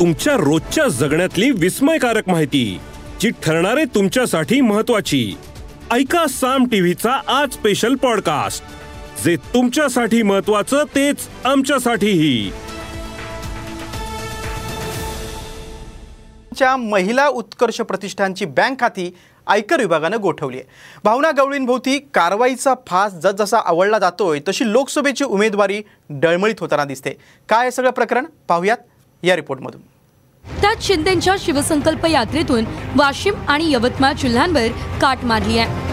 तुमच्या रोजच्या जगण्यातली विस्मयकारक माहिती जी ठरणारे तुमच्यासाठी महत्वाची ऐका साम टीव्हीचा आज स्पेशल पॉडकास्ट जे तुमच्यासाठी महत्वाचं तेच आमच्यासाठीही. च्या महिला उत्कर्ष प्रतिष्ठानची बँक खाती आयकर विभागानं गोठवली आहे. भावना गवळींभोवती कारवाईचा फास जसजसा आवडला जातोय तशी लोकसभेची उमेदवारी डळमळीत होताना दिसते. काय सगळं प्रकरण? पाहूयात. या रिपोर्टमधून. त्यात शिंदेच्या शिवसंकल्प यात्रेतून वाशिम आणि यवतमाळ जिल्ह्यांवर काट मारली आहे.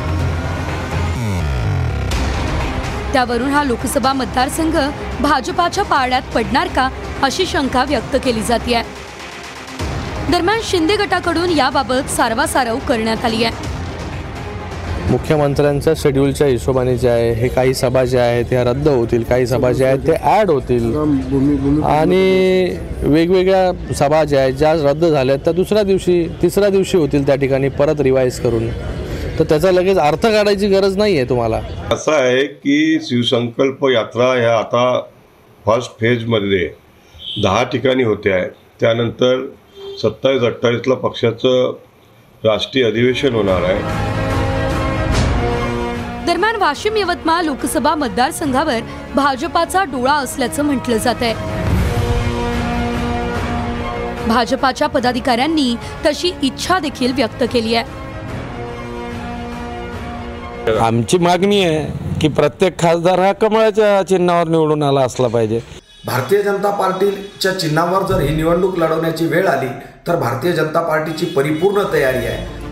त्यावरून हा लोकसभा मतदारसंघ भाजपाच्या पारड्यात पडणार का अशी शंका व्यक्त केली जाते. दरम्यान शिंदे गटाकडून याबाबत सारवासारव करण्यात आली आहे. मुख्यमंत्र्यांच्या शेड्यूलच्या हिशोबाने जे आहे हे काही सभा ज्या आहेत त्या रद्द होतील. काही सभा ज्या आहेत ते ॲड होतील. आणि वेगवेगळ्या सभा ज्या आहेत ज्या रद्द झाल्या त्या दुसऱ्या दिवशी तिसऱ्या दिवशी होतील त्या ठिकाणी परत रिवाईज करून. तर त्याचा लगेच अर्थ काढायची गरज नाही आहे तुम्हाला. असं आहे की शिवसंकल्प यात्रा ह्या आता फर्स्ट फेजमध्ये दहा ठिकाणी होत्या त्यानंतर सत्तावीस अठ्ठावीसला पक्षाचं राष्ट्रीय अधिवेशन होणार आहे. दरम्यान वाशिम यवतमाळ लोकसभा मतदारसंघावर भाजपाचा डोळा असल्याचं म्हटलं जात आहे. भाजपाच्या पदाधिकाऱ्यांनी तशी इच्छा देखील व्यक्त केली आहे. आमची मागणी आहे की प्रत्येक खासदार हा कमळाच्या चिन्हावर निवडून आला असला पाहिजे. भारतीय जनता पार्टीच्या चिन्हावर जर ही निवडणूक लढवण्याची वेळ आली तर भारतीय जनता पार्टीची परिपूर्ण तयारी आहे.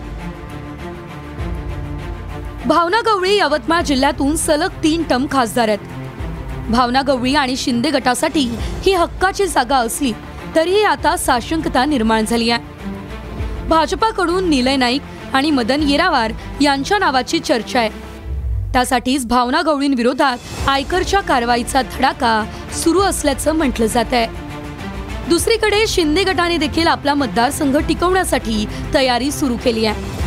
भावना गवळी यवतमाळ जिल्ह्यातून सलग तीन टम खासदार आहेत. भावना गवळी आणि शिंदे गटासाठी ही हक्काची जागा असली तरीही आता साशंकता निर्माण झाली आहे. भाजपाकडून निलय नाईक आणि मदन येरावार यांच्या नावाची चर्चा आहे. त्यासाठीच भावना गवळींविरोधात आयकरच्या कारवाईचा धडाका सुरू असल्याचं म्हटलं जात आहे. दुसरीकडे शिंदे गटाने देखील आपला मतदारसंघ टिकवण्यासाठी तयारी सुरू केली आहे.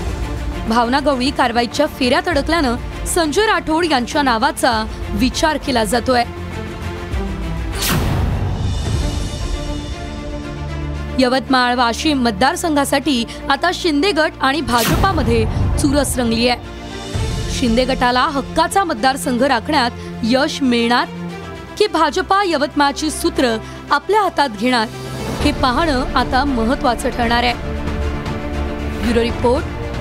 भावना गवळी कारवाईच्या फेऱ्यात अडकल्यानं संजय राठोड यांच्या नावाचा विचार केला जातोय. यवतमाळ वाशिम मतदारसंघासाठी आता शिंदे गट आणि भाजपामध्ये चुरस रंगली आहे शिंदे गटाला हक्काचा मतदारसंघ राखण्यात यश मिळणार की भाजपा यवतमाळची सूत्र आपल्या हातात घेणार हे पाहणं आता महत्वाचं ठरणार आहे. Bureau report